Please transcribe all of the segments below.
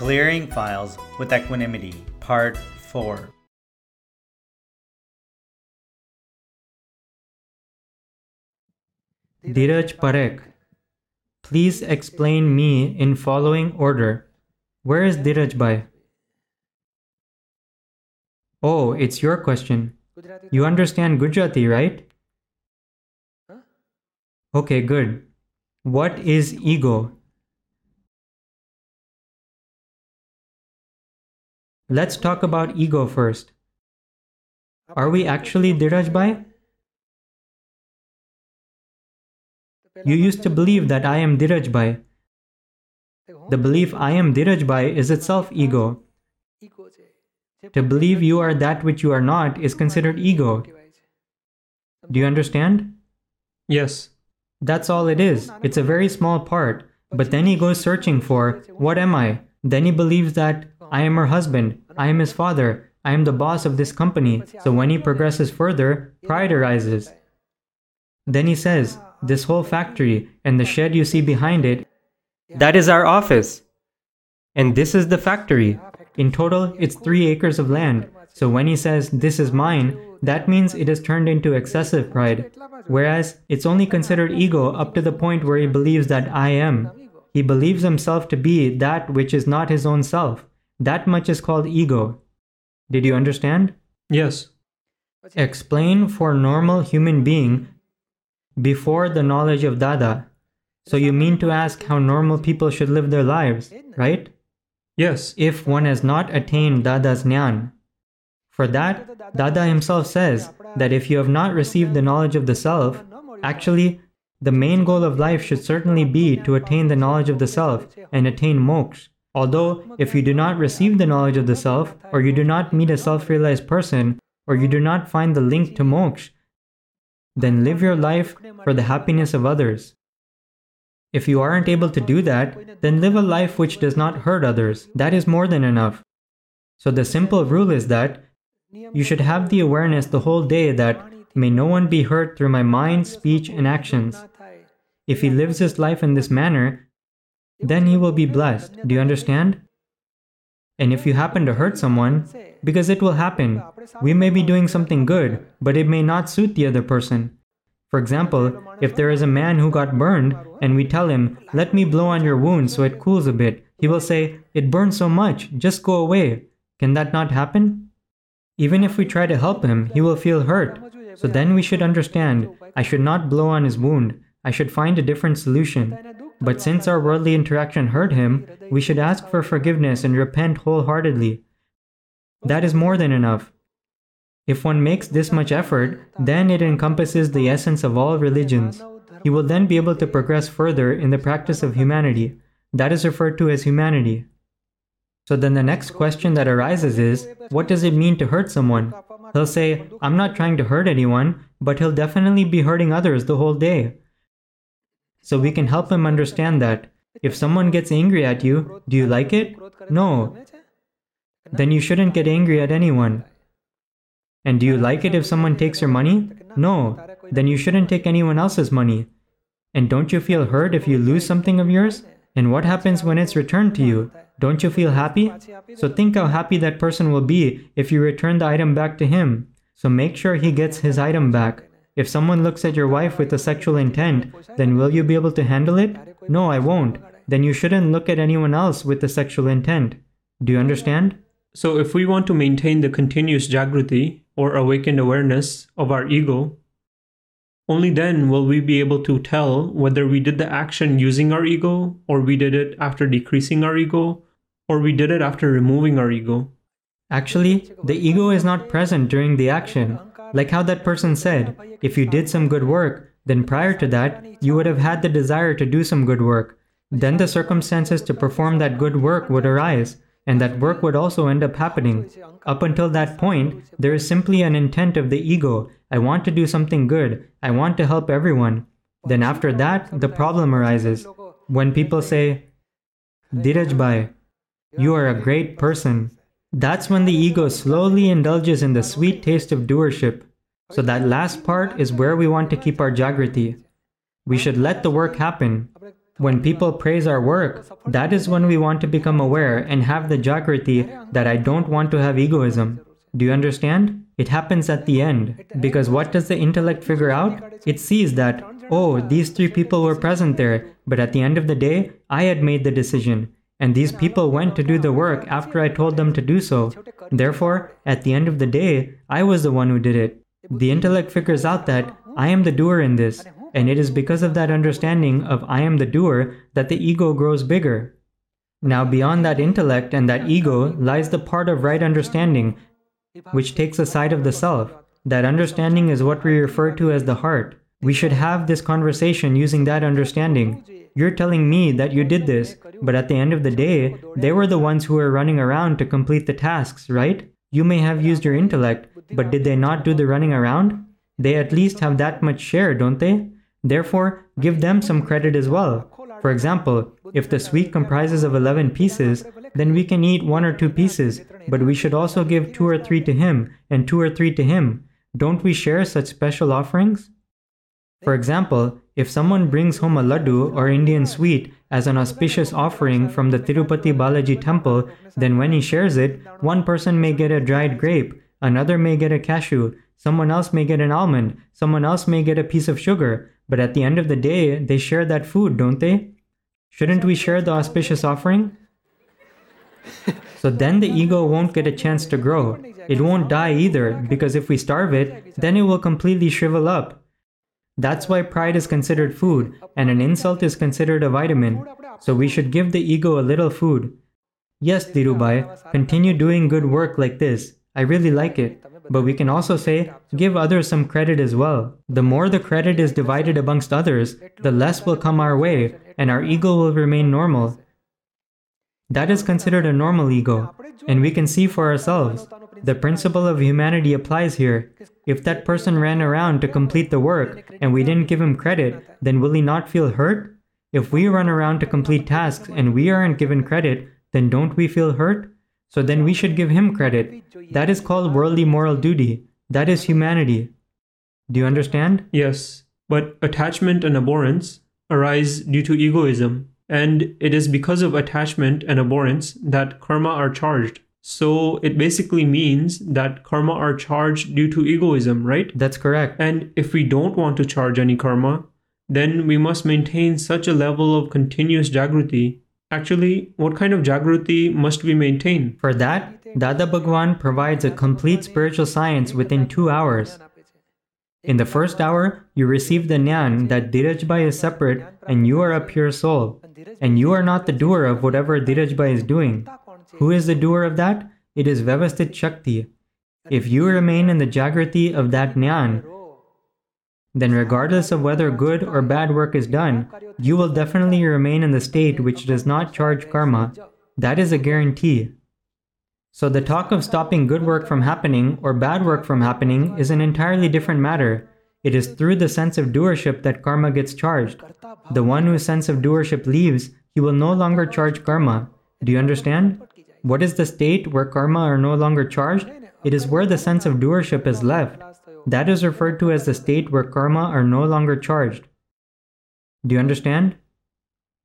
Clearing Files with Equanimity, Part 4. Dheeraj Parekh, please explain me in following order. Where is Dheeraj Bhai? Oh, it's your question. You understand Gujarati, right? Okay, good. What is ego? Let's talk about ego first. Are we actually Dheeraj Bhai? You used to believe that I am Dheeraj Bhai. The belief I am Dheeraj Bhai is itself ego. To believe you are that which you are not is considered ego. Do you understand? Yes. That's all it is. It's a very small part. But then he goes searching for, what am I? Then he believes that I am her husband, I am his father, I am the boss of this company. So when he progresses further, pride arises. Then he says, this whole factory and the shed you see behind it, that is our office. And this is the factory. In total, it's three acres of land. So when he says, this is mine, that means it has turned into excessive pride. Whereas it's only considered ego up to the point where he believes that I am. He believes himself to be that which is not his own self. That much is called ego. Did you understand? Yes. Explain for normal human being before the knowledge of Dada. So you mean to ask how normal people should live their lives, right? Yes. If one has not attained Dada's Jnana. For that, Dada himself says that if you have not received the knowledge of the self, actually, the main goal of life should certainly be to attain the knowledge of the self and attain moksha. Although, if you do not receive the knowledge of the self, or you do not meet a self realized person, or you do not find the link to moksha, then live your life for the happiness of others. If you aren't able to do that, then live a life which does not hurt others. That is more than enough. So the simple rule is that you should have the awareness the whole day that may no one be hurt through my mind, speech, and actions. If he lives his life in this manner, then he will be blessed. Do you understand? And if you happen to hurt someone, because it will happen, we may be doing something good, but it may not suit the other person. For example, if there is a man who got burned and we tell him, let me blow on your wound so it cools a bit, he will say, it burns so much, just go away. Can that not happen? Even if we try to help him, he will feel hurt. So then we should understand, I should not blow on his wound, I should find a different solution. But since our worldly interaction hurt him, we should ask for forgiveness and repent wholeheartedly. That is more than enough. If one makes this much effort, then it encompasses the essence of all religions. He will then be able to progress further in the practice of humanity. That is referred to as humanity. So then the next question that arises is, what does it mean to hurt someone? He'll say, I'm not trying to hurt anyone, but he'll definitely be hurting others the whole day. So we can help him understand that. If someone gets angry at you, do you like it? No. Then you shouldn't get angry at anyone. And do you like it if someone takes your money? No. Then you shouldn't take anyone else's money. And don't you feel hurt if you lose something of yours? And what happens when it's returned to you? Don't you feel happy? So think how happy that person will be if you return the item back to him. So make sure he gets his item back. If someone looks at your wife with a sexual intent, then will you be able to handle it? No, I won't. Then you shouldn't look at anyone else with a sexual intent. Do you understand? So if we want to maintain the continuous Jagruti or awakened awareness of our ego, only then will we be able to tell whether we did the action using our ego, or we did it after decreasing our ego, or we did it after removing our ego. Actually, the ego is not present during the action. Like how that person said, if you did some good work, then prior to that, you would have had the desire to do some good work. Then the circumstances to perform that good work would arise, and that work would also end up happening. Up until that point, there is simply an intent of the ego I want to do something good, I want to help everyone. Then after that, the problem arises. When people say, Dheeraj Bhai, you are a great person, that's when the ego slowly indulges in the sweet taste of doership. So that last part is where we want to keep our Jagriti. We should let the work happen. When people praise our work, that is when we want to become aware and have the jagrati that I don't want to have egoism. Do you understand? It happens at the end. Because what does the intellect figure out? It sees that, oh, these three people were present there, but at the end of the day, I had made the decision. And these people went to do the work after I told them to do so. Therefore, at the end of the day, I was the one who did it. The intellect figures out that I am the doer in this, and it is because of that understanding of I am the doer that the ego grows bigger. Now, beyond that intellect and that ego lies the part of right understanding, which takes the side of the self. That understanding is what we refer to as the heart. We should have this conversation using that understanding. You're telling me that you did this, but at the end of the day, they were the ones who were running around to complete the tasks, right? You may have used your intellect, but did they not do the running around? They at least have that much share, don't they? Therefore, give them some credit as well. For example, if the sweet comprises of 11 pieces, then we can eat one or two pieces, but we should also give two or three to him and two or three to him. Don't we share such special offerings? For example, if someone brings home a laddu or Indian sweet as an auspicious offering from the Tirupati Balaji temple, then when he shares it, one person may get a dried grape, another may get a cashew, someone else may get an almond, someone else may get a piece of sugar, but at the end of the day, they share that food, don't they? Shouldn't we share the auspicious offering? So then the ego won't get a chance to grow. It won't die either, because if we starve it, then it will completely shrivel up. That's why pride is considered food, and an insult is considered a vitamin. So we should give the ego a little food. Yes, Dhirubai, continue doing good work like this. I really like it. But we can also say, give others some credit as well. The more the credit is divided amongst others, the less will come our way, and our ego will remain normal. That is considered a normal ego, and we can see for ourselves. The principle of humanity applies here. If that person ran around to complete the work and we didn't give him credit, then will he not feel hurt? If we run around to complete tasks and we aren't given credit, then don't we feel hurt? So then we should give him credit. That is called worldly moral duty. That is humanity. Do you understand? Yes, but attachment and abhorrence arise due to egoism, and it is because of attachment and abhorrence that karma are charged. So it basically means that karma are charged due to egoism, right? That's correct. And if we don't want to charge any karma, then we must maintain such a level of continuous jagruti Actually, what kind of Jagruti must we maintain? For that, Dada Bhagwan provides a complete spiritual science within two hours. In the first hour, you receive the Nyan that Dhirajbhai is separate and you are a pure soul. And you are not the doer of whatever Dhirajbhai is doing. Who is the doer of that? It is Vyavasthit Shakti. If you remain in the Jagrati of that Nyan, then regardless of whether good or bad work is done, you will definitely remain in the state which does not charge karma. That is a guarantee. So the talk of stopping good work from happening or bad work from happening is an entirely different matter. It is through the sense of doership that karma gets charged. The one whose sense of doership leaves, he will no longer charge karma. Do you understand? What is the state where karma are no longer charged? It is where the sense of doership is left. That is referred to as the state where karma are no longer charged. Do you understand?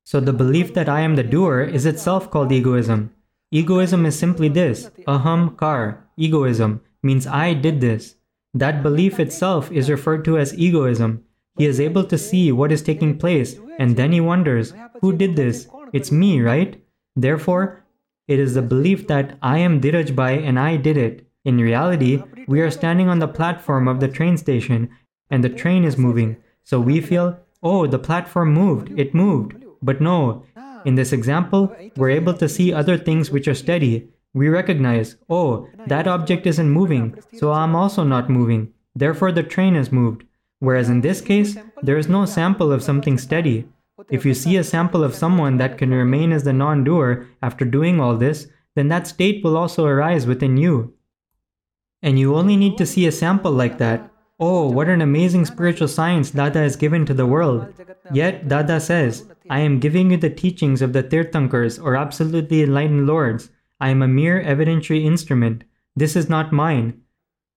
So the belief that I am the doer is itself called egoism. Egoism is simply this aham kar, egoism, means I did this. That belief itself is referred to as egoism. He is able to see what is taking place and then he wonders, who did this? It's me, right? Therefore, it is the belief that I am Dhirajbhai and I did it. In reality, we are standing on the platform of the train station and the train is moving. So we feel, oh, the platform moved, it moved. But no, in this example, we're able to see other things which are steady. We recognize, oh, that object isn't moving, so I'm also not moving. Therefore, the train has moved. Whereas in this case, there is no sample of something steady. If you see a sample of someone that can remain as the non doer after doing all this, then that state will also arise within you. And you only need to see a sample like that. Oh, what an amazing spiritual science Dada has given to the world. Yet, Dada says, I am giving you the teachings of the Tirthankars or absolutely enlightened lords. I am a mere evidentiary instrument. This is not mine.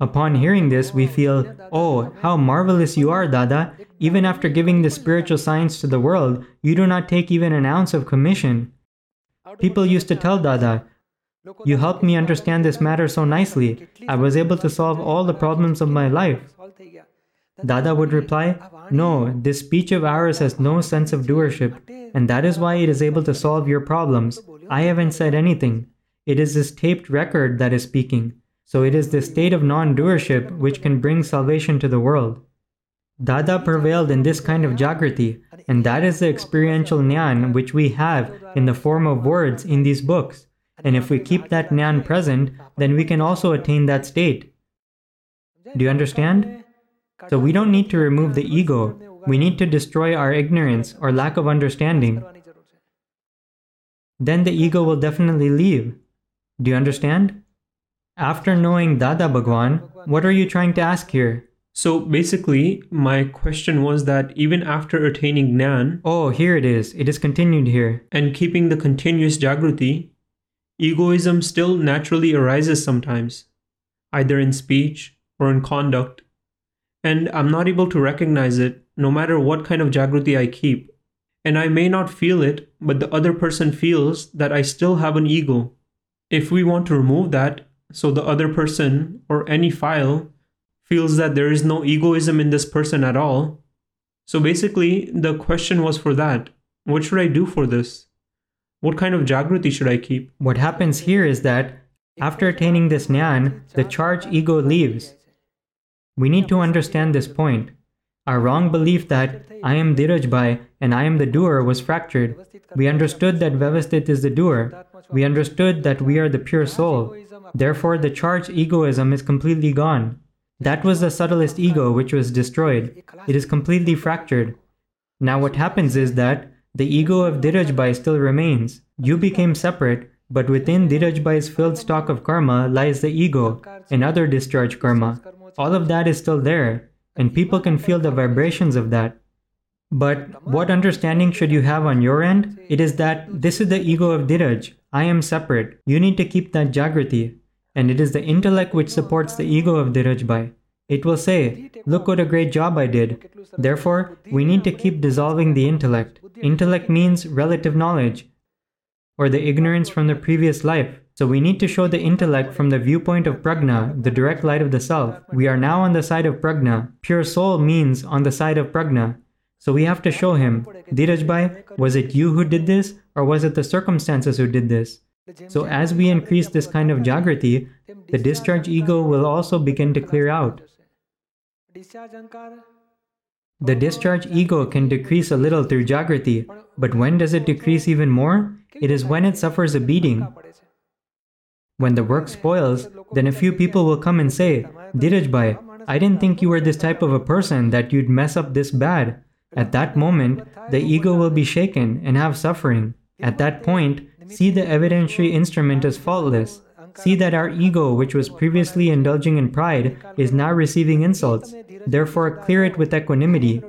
Upon hearing this, we feel, Oh, how marvelous you are, Dada! Even after giving the spiritual science to the world, you do not take even an ounce of commission. People used to tell Dada, You helped me understand this matter so nicely. I was able to solve all the problems of my life. Dada would reply, No, this speech of ours has no sense of doership, and that is why it is able to solve your problems. I haven't said anything. It is this taped record that is speaking. So it is the state of non doership which can bring salvation to the world. Dada prevailed in this kind of Jagrati, and that is the experiential Nyan which we have in the form of words in these books. And if we keep that Nyan present, then we can also attain that state. Do you understand? So we don't need to remove the ego, we need to destroy our ignorance or lack of understanding. Then the ego will definitely leave. Do you understand? After knowing Dada Bhagwan, what are you trying to ask here? So basically, my question was that even after attaining Gnan Oh, here it is. It is continued here. and keeping the continuous Jagruti, egoism still naturally arises sometimes, either in speech or in conduct. And I'm not able to recognize it no matter what kind of Jagruti I keep. And I may not feel it, but the other person feels that I still have an ego. If we want to remove that, so the other person or any file feels that there is no egoism in this person at all. So basically, the question was for that. What should I do for this? What kind of Jagruti should I keep? What happens here is that after attaining this Nyan, the charge ego leaves. We need to understand this point. Our wrong belief that I am Dhirajbhai and I am the doer was fractured. We understood that Vyavasthit is the doer. We understood that we are the pure soul. Therefore, the charged egoism is completely gone. That was the subtlest ego which was destroyed. It is completely fractured. Now, what happens is that the ego of Dhirajbhai still remains. You became separate, but within Dhirajbhai's filled stock of karma lies the ego and other discharge karma. All of that is still there, and people can feel the vibrations of that. But what understanding should you have on your end? It is that this is the ego of Dhiraj. I am separate. You need to keep that Jagrati. And it is the intellect which supports the ego of Dhirajbhai. It will say, Look what a great job I did. Therefore, we need to keep dissolving the intellect. Intellect means relative knowledge, or the ignorance from the previous life. So we need to show the intellect from the viewpoint of prajna, the direct light of the self. We are now on the side of prajna. Pure soul means on the side of prajna. So we have to show him, Dhirajbhai, was it you who did this, or was it the circumstances who did this? So as we increase this kind of jagrati, the discharge ego will also begin to clear out. The discharge ego can decrease a little through jagrati, but when does it decrease even more? It is when it suffers a beating. When the work spoils, then a few people will come and say, Dhirajbhai, I didn't think you were this type of a person that you'd mess up this bad. At that moment, the ego will be shaken and have suffering. At that point, see the evidentiary instrument as faultless. See that our ego, which was previously indulging in pride, is now receiving insults. Therefore, clear it with equanimity.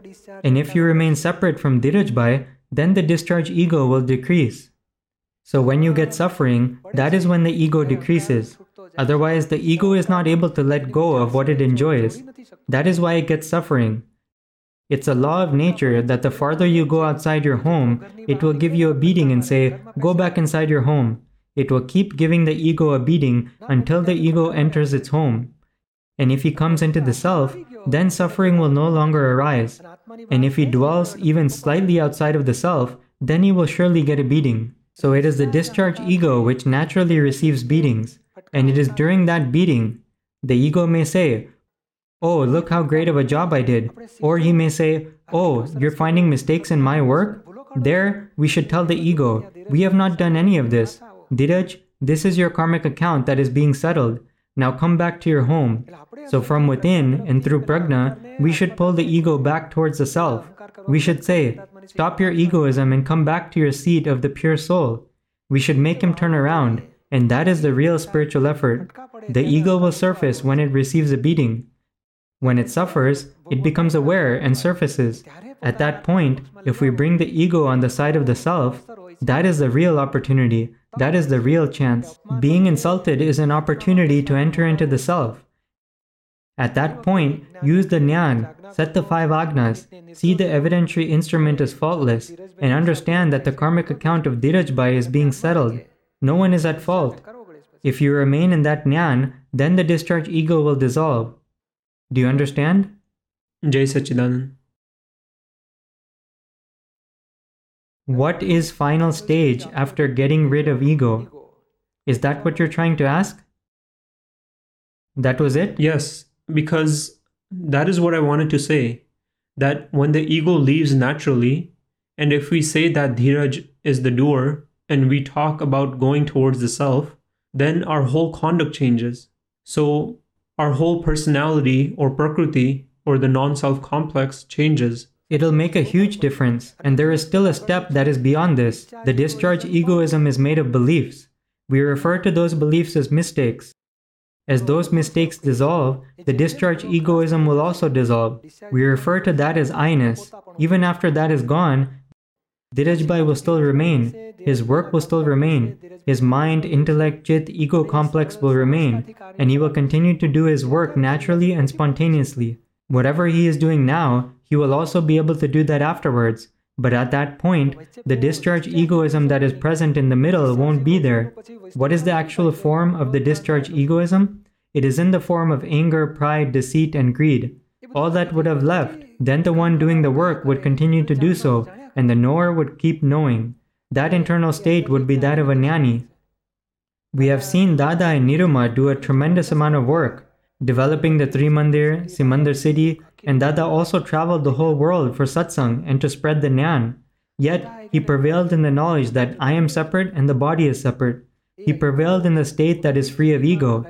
And if you remain separate from Dhirajbhai, then the discharge ego will decrease. So when you get suffering, that is when the ego decreases. Otherwise, the ego is not able to let go of what it enjoys. That is why it gets suffering. It's a law of nature that the farther you go outside your home, it will give you a beating and say, Go back inside your home. It will keep giving the ego a beating until the ego enters its home. And if he comes into the self, then suffering will no longer arise. And if he dwells even slightly outside of the self, then he will surely get a beating. So it is the discharge ego which naturally receives beatings. And it is during that beating, the ego may say, Oh, look how great of a job I did. Or he may say, Oh, you're finding mistakes in my work? There, we should tell the ego, We have not done any of this. Dhiraj, this is your karmic account that is being settled. Now come back to your home. So from within and through prajna, we should pull the ego back towards the self. We should say, Stop your egoism and come back to your seat of the pure soul. We should make him turn around, and that is the real spiritual effort. The ego will surface when it receives a beating. When it suffers, it becomes aware and surfaces. At that point, if we bring the ego on the side of the self, that is the real opportunity. That is the real chance. Being insulted is an opportunity to enter into the self. At that point, use the Nyan, set the five agnas, see the evidentiary instrument is faultless, and understand that the karmic account of Dheerajbhai is being settled. No one is at fault. If you remain in that Nyan, then the discharge ego will dissolve. Do you understand? Jai Sachidanand. What is final stage after getting rid of ego? Is that what you're trying to ask? That was it? Yes, because that is what I wanted to say. That when the ego leaves naturally, and if we say that Dhiraj is the doer, and we talk about going towards the self, then our whole conduct changes. So our whole personality or prakriti or the non self complex changes. It'll make a huge difference, and there is still a step that is beyond this. The discharge egoism is made of beliefs. We refer to those beliefs as mistakes. As those mistakes dissolve, the discharge egoism will also dissolve. We refer to that as I-ness. Even after that is gone, Dheerajbhai will still remain. His work will still remain. His mind, intellect, chit, ego complex will remain. And he will continue to do his work naturally and spontaneously. Whatever he is doing now, he will also be able to do that afterwards. But at that point, the discharge egoism that is present in the middle won't be there. What is the actual form of the discharge egoism? It is in the form of anger, pride, deceit, and greed. All that would have left, then the one doing the work would continue to do so, and the knower would keep knowing. That internal state would be that of a jnani. We have seen Dada and Niruma do a tremendous amount of work, developing the Trimandir, Simandhar city, and Dada also traveled the whole world for satsang and to spread the Nyan. Yet, he prevailed in the knowledge that I am separate and the body is separate. He prevailed in the state that is free of ego.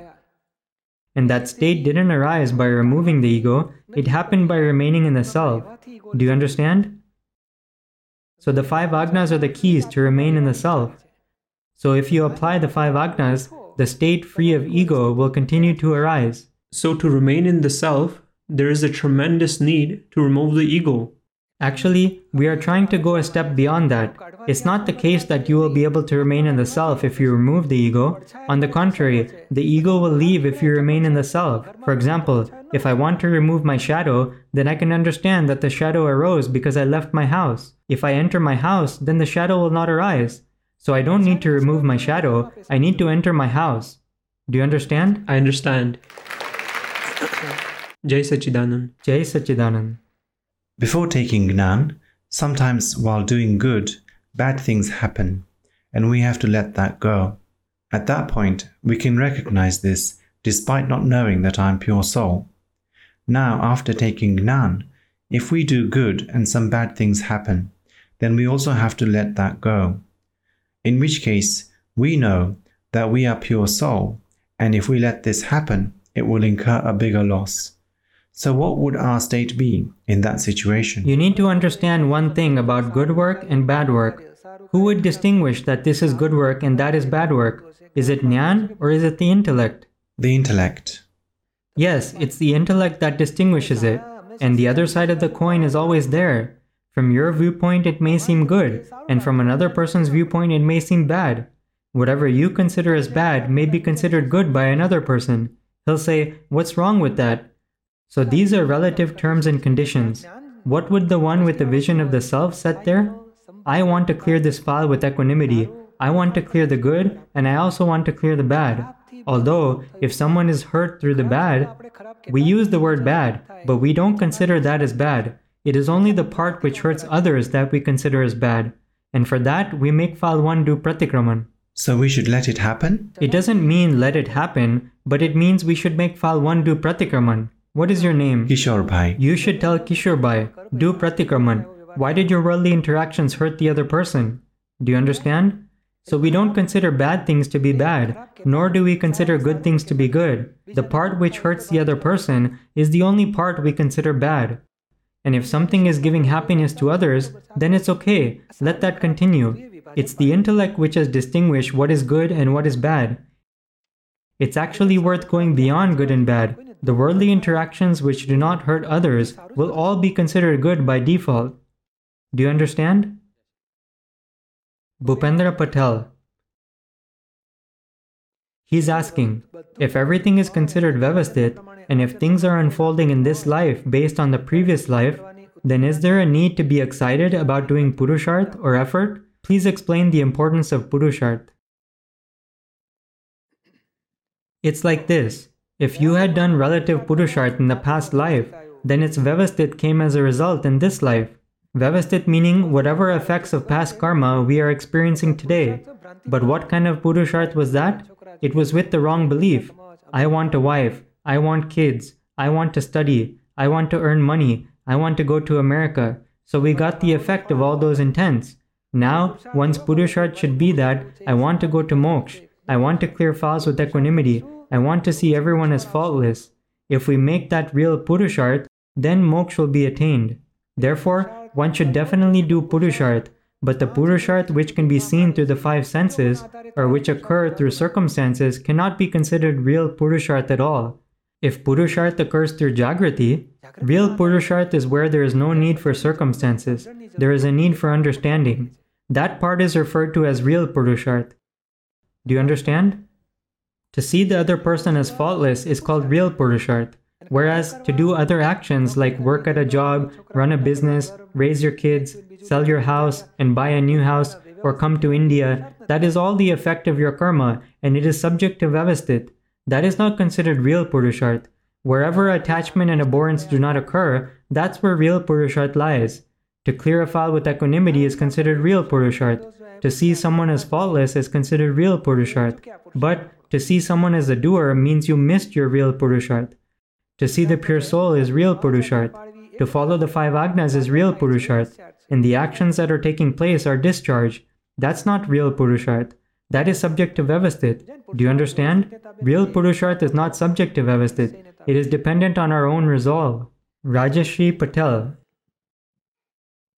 And that state didn't arise by removing the ego, it happened by remaining in the self. Do you understand? So the five agnas are the keys to remain in the self. So if you apply the five agnas, the state free of ego will continue to arise. So to remain in the self, there is a tremendous need to remove the ego. Actually, we are trying to go a step beyond that. It's not the case that you will be able to remain in the self if you remove the ego. On the contrary, the ego will leave if you remain in the self. For example, if I want to remove my shadow, then I can understand that the shadow arose because I left my house. If I enter my house, then the shadow will not arise. So I don't need to remove my shadow, I need to enter my house. Do you understand? I understand. Jai Sachidanand. Jai Sachidanand. Before taking Gnan, sometimes while doing good, bad things happen, and we have to let that go. At that point, we can recognize this despite not knowing that I am pure soul. Now, after taking Gnan, if we do good and some bad things happen, then we also have to let that go. In which case, we know that we are pure soul, and if we let this happen, it will incur a bigger loss. So, what would our state be in that situation? You need to understand one thing about good work and bad work. Who would distinguish that this is good work and that is bad work? Is it Nyan or is it the intellect? The intellect. Yes, it's the intellect that distinguishes it, and the other side of the coin is always there. From your viewpoint, it may seem good, and from another person's viewpoint, it may seem bad. Whatever you consider as bad may be considered good by another person. He'll say, What's wrong with that? So these are relative terms and conditions. What would the one with the vision of the self set there? I want to clear this file with equanimity. I want to clear the good, and I also want to clear the bad. Although, if someone is hurt through the bad, we use the word bad, but we don't consider that as bad. It is only the part which hurts others that we consider as bad. And for that, we make file 1 do pratikraman. So we should let it happen? It doesn't mean let it happen, but it means we should make file 1 do pratikraman. What is your name? Kishore Bhai. You should tell Kishore Bhai, do pratikraman. Why did your worldly interactions hurt the other person? Do you understand? So we don't consider bad things to be bad, nor do we consider good things to be good. The part which hurts the other person is the only part we consider bad. And if something is giving happiness to others, then it's okay, let that continue. It's the intellect which has distinguished what is good and what is bad. It's actually worth going beyond good and bad. The worldly interactions which do not hurt others will all be considered good by default. Do you understand? Bhupendra Patel He's asking if everything is considered Vyavasthit and if things are unfolding in this life based on the previous life, then is there a need to be excited about doing Purusharth or effort? Please explain the importance of Purusharth. It's like this if you had done relative Purusharth in the past life, then its Vyavasthit came as a result in this life. Vyavasthit meaning whatever effects of past karma we are experiencing today. But what kind of Purusharth was that? It was with the wrong belief. I want a wife. I want kids. I want to study. I want to earn money. I want to go to America. So we got the effect of all those intents. Now, one's Purusharth should be that I want to go to moksha. I want to clear files with equanimity. I want to see everyone as faultless. If we make that real Purusharth, then moksha will be attained. Therefore, one should definitely do Purusharth, but the Purusharth which can be seen through the five senses, or which occur through circumstances, cannot be considered real Purusharth at all. If Purusharth occurs through Jagrati, real Purusharth is where there is no need for circumstances, there is a need for understanding. That part is referred to as real Purusharth. Do you understand? To see the other person as faultless is called real Purusharth. Whereas to do other actions like work at a job, run a business, raise your kids, sell your house, and buy a new house, or come to India, that is all the effect of your karma and it is subject to Vyavasthit. That is not considered real Purusharth. Wherever attachment and abhorrence do not occur, that's where real Purusharth lies. To clear a file with equanimity is considered real Purusharth. To see someone as faultless is considered real Purusharth. But to see someone as a doer means you missed your real Purusharth. To see the pure soul is real Purusharth. To follow the five agnas is real Purusharth. And the actions that are taking place are discharge. That's not real Purusharth. That is subject to Vyavasthit. Do you understand? Real Purusharth is not subject to Vyavasthit. It is dependent on our own resolve. Rajashri Patel,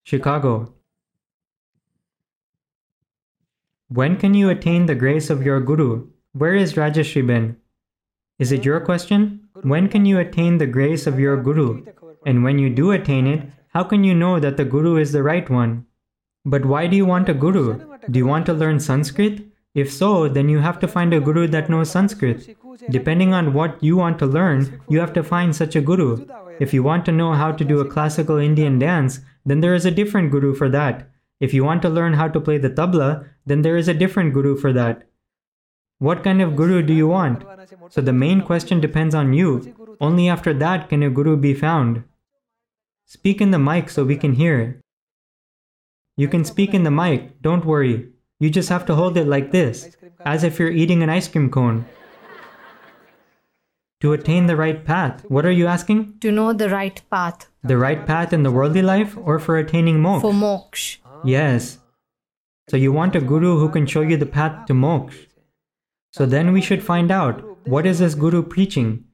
Chicago. When can you attain the grace of your Guru? Where is Rajashri Ben? Is it your question? When can you attain the grace of your Guru? And when you do attain it, how can you know that the Guru is the right one? But why do you want a Guru? Do you want to learn Sanskrit? If so, then you have to find a Guru that knows Sanskrit. Depending on what you want to learn, you have to find such a Guru. If you want to know how to do a classical Indian dance, then there is a different Guru for that. If you want to learn how to play the tabla, then there is a different Guru for that. What kind of Guru do you want? So the main question depends on you. Only after that can a Guru be found. Speak in the mic so we can hear. You can speak in the mic, don't worry. You just have to hold it like this, as if you're eating an ice cream cone. To attain the right path, what are you asking? To know the right path The right path in the worldly life or for attaining moksha? for moksha. Yes. So you want a guru who can show you the path to moksha. So then we should find out what is this guru preaching?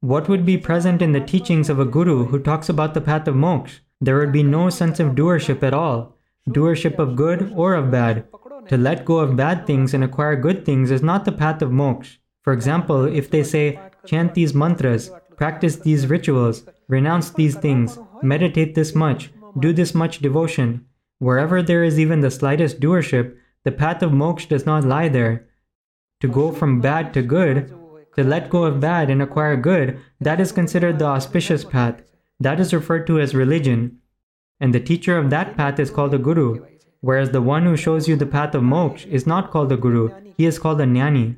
What would be present in the teachings of a guru who talks about the path of moksha? There would be no sense of doership at all, doership of good or of bad. To let go of bad things and acquire good things is not the path of moksha. For example, if they say, chant these mantras, practice these rituals, renounce these things, meditate this much, do this much devotion, wherever there is even the slightest doership, the path of moksha does not lie there. To go from bad to good, to let go of bad and acquire good, that is considered the auspicious path. That is referred to as religion. And the teacher of that path is called a guru, whereas the one who shows you the path of moksha is not called a guru, he is called a jnani.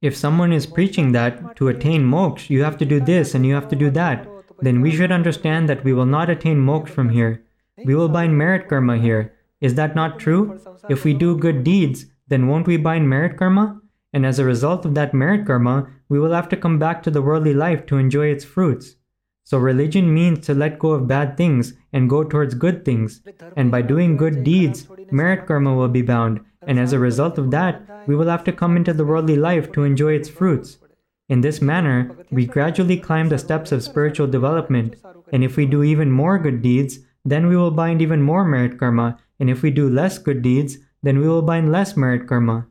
If someone is preaching that to attain moksha you have to do this and you have to do that, then we should understand that we will not attain moksha from here. We will bind merit karma here. Is that not true? If we do good deeds, then won't we bind merit karma? And as a result of that merit karma, we will have to come back to the worldly life to enjoy its fruits. So religion means to let go of bad things and go towards good things. And by doing good deeds, merit karma will be bound. And as a result of that, we will have to come into the worldly life to enjoy its fruits. In this manner, we gradually climb the steps of spiritual development. And if we do even more good deeds, then we will bind even more merit karma. And if we do less good deeds, then we will bind less merit karma.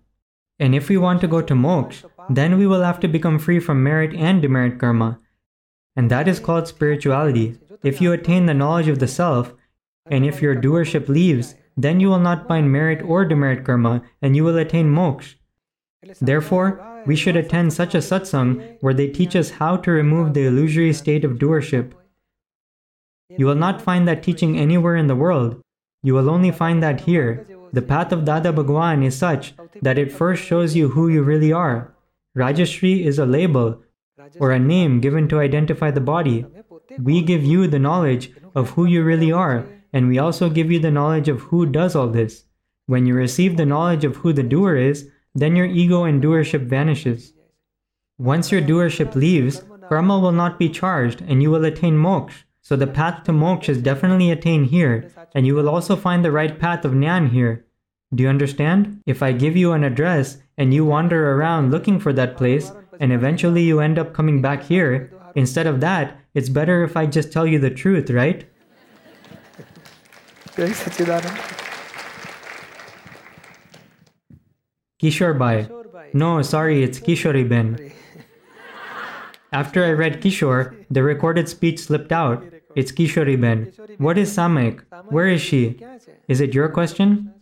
And if we want to go to moksha, then we will have to become free from merit and demerit karma. And that is called spirituality. If you attain the knowledge of the self, and if your doership leaves, then you will not bind merit or demerit karma, and you will attain moksha. Therefore, we should attend such a satsang where they teach us how to remove the illusory state of doership. You will not find that teaching anywhere in the world. You will only find that here. The path of Dada Bhagwan is such that it first shows you who you really are. Rajashri is a label or a name given to identify the body. We give you the knowledge of who you really are, and we also give you the knowledge of who does all this. When you receive the knowledge of who the doer is, then your ego and doership vanishes. Once your doership leaves, karma will not be charged and you will attain moksha. So the path to moksha is definitely attained here, and you will also find the right path of nyan here. Do you understand? If I give you an address and you wander around looking for that place, and eventually you end up coming back here, instead of that, it's better if I just tell you the truth, right? Kishore Bhai. No, sorry, it's Kishori Ben. After I read Kishore, the recorded speech slipped out, it's Kishori Ben. What is Samayik? Where is she? Is it your question?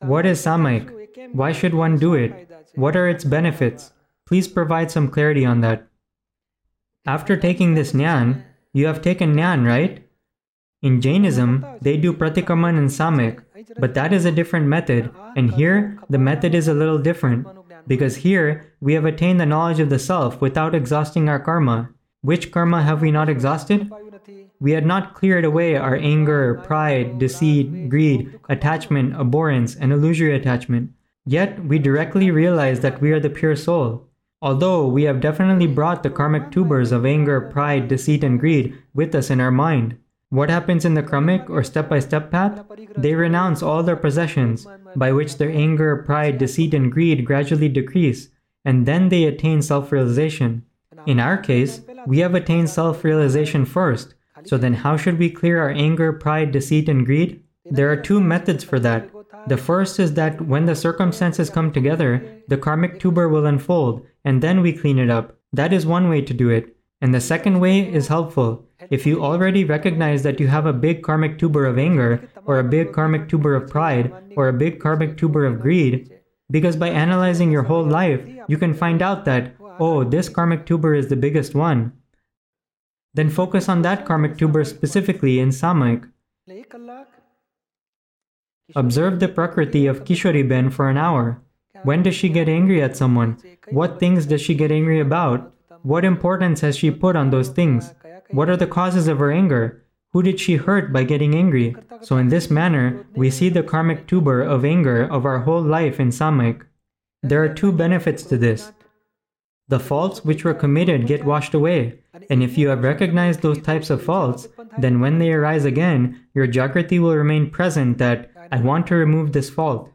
What is Samayik? Why should one do it? What are its benefits? Please provide some clarity on that. After taking this Nyan, you have taken Nyan, right? In Jainism, they do Pratikraman and Samayik, but that is a different method, and here the method is a little different. Because here we have attained the knowledge of the self without exhausting our karma. Which karma have we not exhausted? We had not cleared away our anger, pride, deceit, greed, attachment, abhorrence, and illusory attachment. Yet we directly realize that we are the pure soul. Although we have definitely brought the karmic tubers of anger, pride, deceit, and greed with us in our mind. What happens in the karmic or step by step path? They renounce all their possessions, by which their anger, pride, deceit, and greed gradually decrease, and then they attain self realization. In our case, we have attained self realization first, so then how should we clear our anger, pride, deceit, and greed? There are two methods for that. The first is that when the circumstances come together, the karmic tuber will unfold, and then we clean it up. That is one way to do it. And the second way is helpful. If you already recognize that you have a big karmic tuber of anger, or a big karmic tuber of pride, or a big karmic tuber of greed, because by analyzing your whole life, you can find out that, oh, this karmic tuber is the biggest one. Then focus on that karmic tuber specifically in Samayik. Observe the prakriti of Kishori Ben for an hour. When does she get angry at someone? What things does she get angry about? What importance has she put on those things? What are the causes of her anger? Who did she hurt by getting angry? So, in this manner, we see the karmic tuber of anger of our whole life in Samayik. There are two benefits to this. The faults which were committed get washed away, and if you have recognized those types of faults, then when they arise again, your Jagrati will remain present that I want to remove this fault.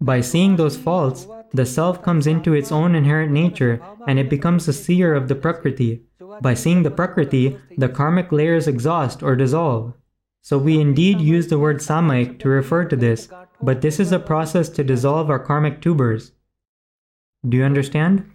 By seeing those faults, the self comes into its own inherent nature and it becomes a seer of the Prakriti. By seeing the Prakriti, the karmic layers exhaust or dissolve. So we indeed use the word Samayik to refer to this, but this is a process to dissolve our karmic tubers. Do you understand?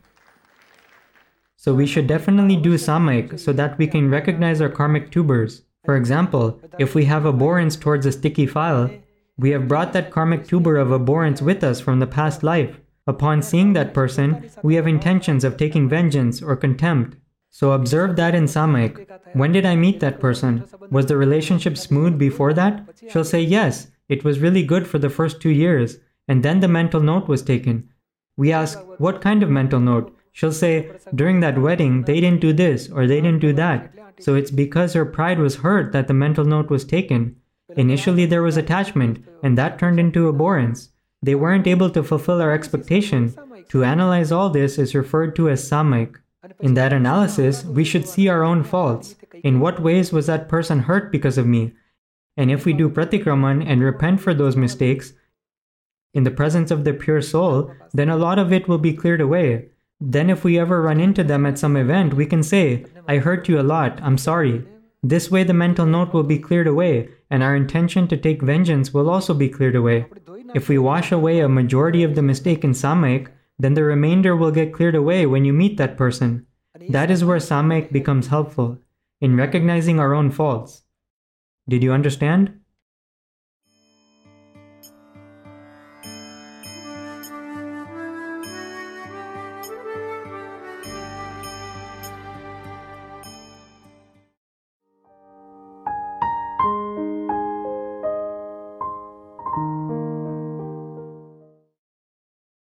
So we should definitely do Samayik so that we can recognize our karmic tubers. For example, if we have abhorrence towards a sticky file, we have brought that karmic tuber of abhorrence with us from the past life. Upon seeing that person, we have intentions of taking vengeance or contempt. So observe that in Samayik. When did I meet that person? Was the relationship smooth before that? She'll say yes, it was really good for the first two years, and then the mental note was taken. We ask, what kind of mental note? She'll say, during that wedding, they didn't do this or they didn't do that. So it's because her pride was hurt that the mental note was taken. Initially, there was attachment, and that turned into abhorrence. They weren't able to fulfill our expectation. To analyze all this is referred to as samayik. In that analysis, we should see our own faults. In what ways was that person hurt because of me? And if we do pratikraman and repent for those mistakes, in the presence of the pure soul, then a lot of it will be cleared away. Then, if we ever run into them at some event, we can say, I hurt you a lot, I'm sorry. This way, the mental note will be cleared away, and our intention to take vengeance will also be cleared away. If we wash away a majority of the mistake in Samayik, then the remainder will get cleared away when you meet that person. That is where Samayik becomes helpful, in recognizing our own faults. Did you understand?